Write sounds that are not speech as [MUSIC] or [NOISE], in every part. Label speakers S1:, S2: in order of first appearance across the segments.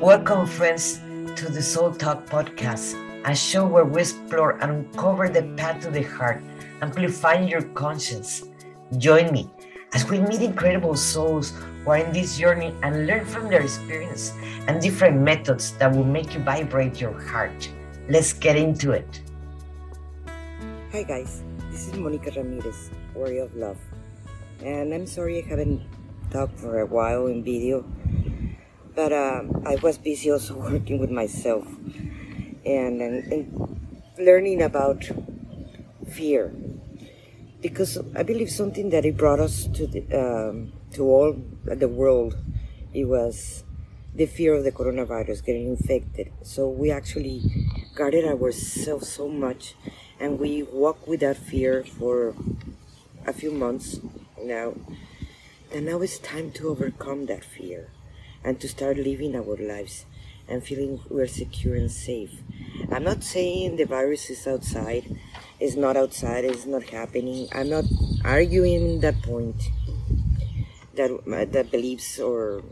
S1: Welcome, friends, to the Soul Talk podcast, a show where we explore and uncover the path to the heart, amplifying your conscience. Join me as we meet incredible souls who are in this journey and learn from their experience and different methods that will make you vibrate your heart. Let's get into it.
S2: Hi, guys. This is Monica Ramirez, Warrior of Love. And I'm sorry I haven't talked for a while in video but uh, I was busy also [LAUGHS] working with myself and, and, and learning about fear because I believe something that it brought us to the, um, to all the world it was the fear of the coronavirus getting infected. So we actually guarded ourselves so much, and we walked with that fear for a few months now. And now it's time to overcome that fear and to start living our lives and feeling we're secure and safe. I'm not saying the virus is outside, it's not outside, it's not happening. I'm not arguing that point that that beliefs or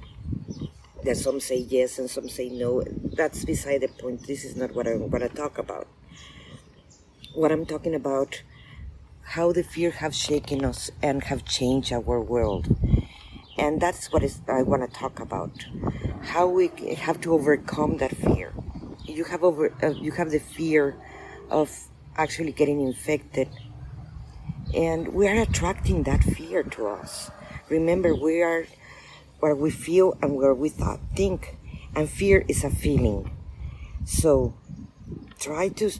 S2: that some say yes and some say no. That's beside the point. This is not what I want to talk about. What I'm talking about how the fear have shaken us and have changed our world and that's what is, I want to talk about. How we have to overcome that fear. You have over, uh, you have the fear of actually getting infected, and we are attracting that fear to us. Remember, we are where we feel and where we thought, think, and fear is a feeling. So, try to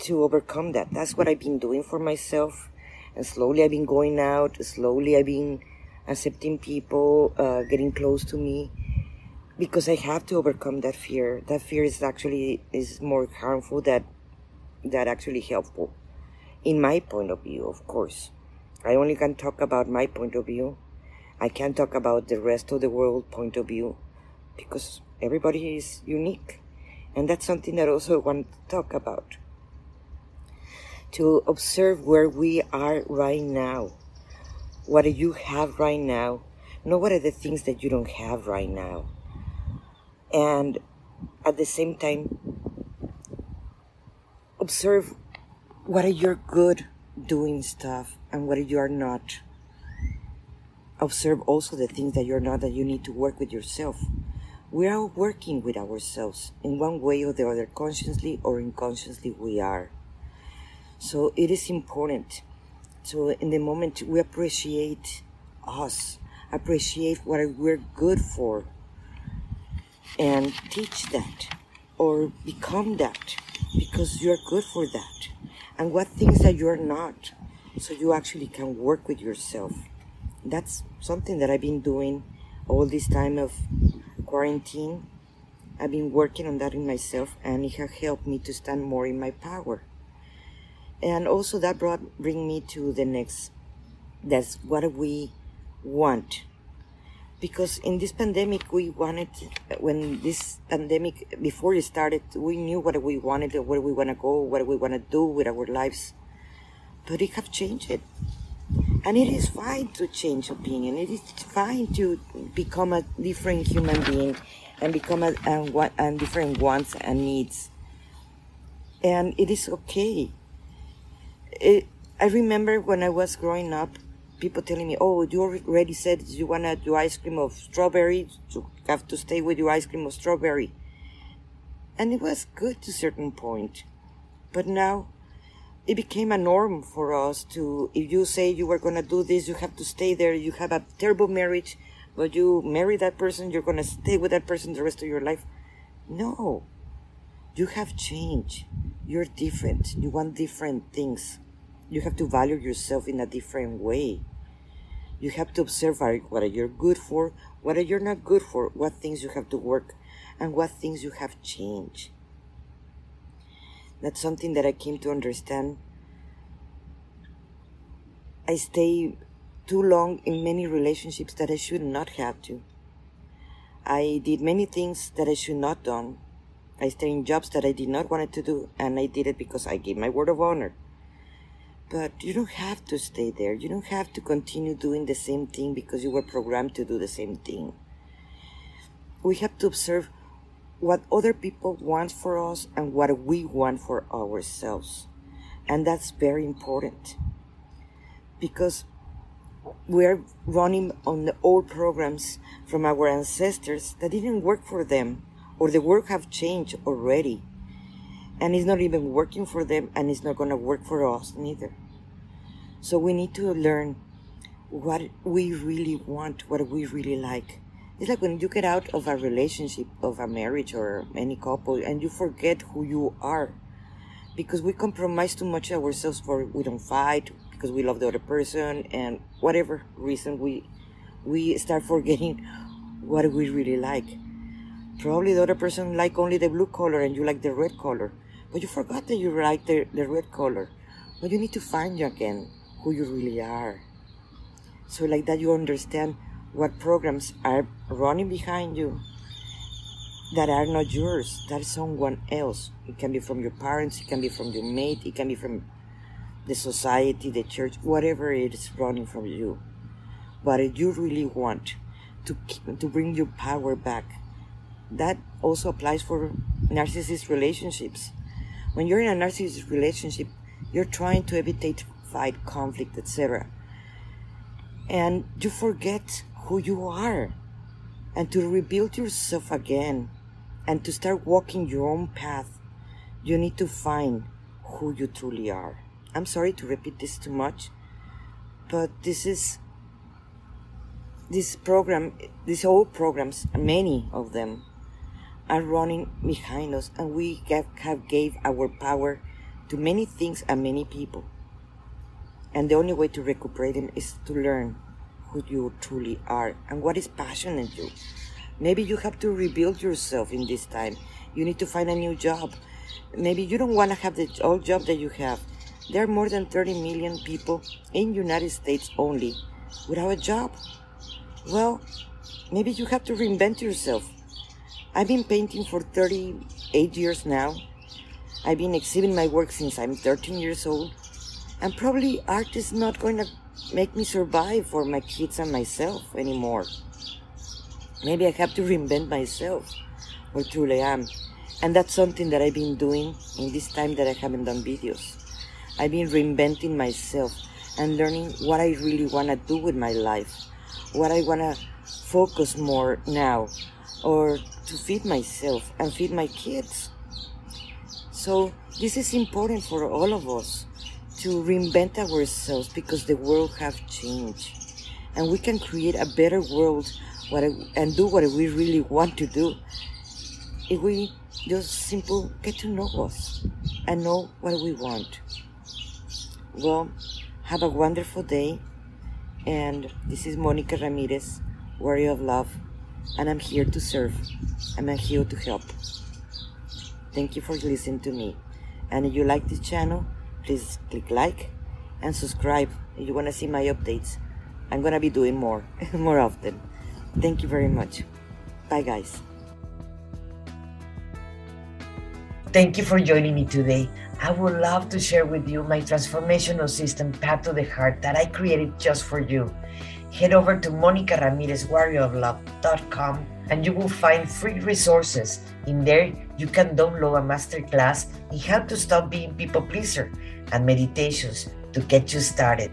S2: to overcome that. That's what I've been doing for myself, and slowly I've been going out. Slowly I've been accepting people, uh, getting close to me, because I have to overcome that fear. That fear is actually is more harmful than that actually helpful, in my point of view, of course. I only can talk about my point of view. I can't talk about the rest of the world point of view, because everybody is unique, and that's something that I also want to talk about. To observe where we are right now what do you have right now? Know what are the things that you don't have right now. And at the same time, observe what are your good doing stuff and what you are not. Observe also the things that you're not that you need to work with yourself. We are working with ourselves in one way or the other, consciously or unconsciously, we are. So it is important so in the moment we appreciate us, appreciate what we're good for, and teach that or become that because you're good for that. And what things that you're not, so you actually can work with yourself. That's something that I've been doing all this time of quarantine. I've been working on that in myself, and it has helped me to stand more in my power and also that brought bring me to the next that's what we want. Because in this pandemic we wanted when this pandemic before it started we knew what we wanted where we want to go what we want to do with our lives. But it have changed. It and it is fine to change opinion. It is fine to become a different human being and become a, a, a different wants and needs. And it is okay it, I remember when I was growing up, people telling me, "Oh, you already said you wanna do ice cream of strawberry. You have to stay with your ice cream of strawberry." And it was good to a certain point, but now it became a norm for us to. If you say you were gonna do this, you have to stay there. You have a terrible marriage, but you marry that person, you're gonna stay with that person the rest of your life. No, you have changed. You're different. You want different things. You have to value yourself in a different way. You have to observe what you're good for, what you're not good for, what things you have to work, and what things you have changed. That's something that I came to understand. I stay too long in many relationships that I should not have to. I did many things that I should not done I stayed in jobs that I did not want to do, and I did it because I gave my word of honor. But you don't have to stay there. You don't have to continue doing the same thing because you were programmed to do the same thing. We have to observe what other people want for us and what we want for ourselves. And that's very important because we're running on the old programs from our ancestors that didn't work for them or the work have changed already and it's not even working for them and it's not going to work for us neither. So we need to learn what we really want what we really like. It's like when you get out of a relationship of a marriage or any couple and you forget who you are. Because we compromise too much ourselves for we don't fight because we love the other person and whatever reason we we start forgetting what we really like. Probably the other person like only the blue color and you like the red color but you forgot that you like the, the red color. But you need to find again who you really are. So like that you understand what programs are running behind you that are not yours that is someone else. It can be from your parents it can be from your mate it can be from the society the church whatever it is running from you. But if you really want to to bring your power back that also applies for narcissist relationships when you're in a narcissist relationship you're trying to evitate fight conflict etc and you forget who you are and to rebuild yourself again and to start walking your own path, you need to find who you truly are. I'm sorry to repeat this too much, but this is this program, these old programs, many of them are running behind us, and we have, gave our power to many things and many people. And the only way to recuperate them is to learn who you truly are and what is passionate you. Maybe you have to rebuild yourself in this time. You need to find a new job. Maybe you don't want to have the old job that you have. There are more than 30 million people in United States only without a job. Well, maybe you have to reinvent yourself. I've been painting for 38 years now. I've been exhibiting my work since I'm 13 years old. And probably art is not going to make me survive for my kids and myself anymore. Maybe I have to reinvent myself, or truly am. And that's something that I've been doing in this time that I haven't done videos. I've been reinventing myself and learning what I really want to do with my life, what I want to focus more now, or to feed myself and feed my kids. So this is important for all of us to reinvent ourselves because the world have changed. And we can create a better world what and do what we really want to do if we just simple get to know us and know what we want. Well have a wonderful day. And this is monica ramirez warrior of love and i'm here to serve i'm here to help thank you for listening to me and if you like this channel please click like and subscribe if you want to see my updates. I'm going to be doing more, [LAUGHS] more often. Thank you very much. Bye, guys.
S1: Thank you for joining me today. I would love to share with you my transformational system, Path to the Heart, that I created just for you. Head over to monicaramirezwarrioroflove.com and you will find free resources. In there, you can download a masterclass in how to stop being people pleaser and meditations to get you started.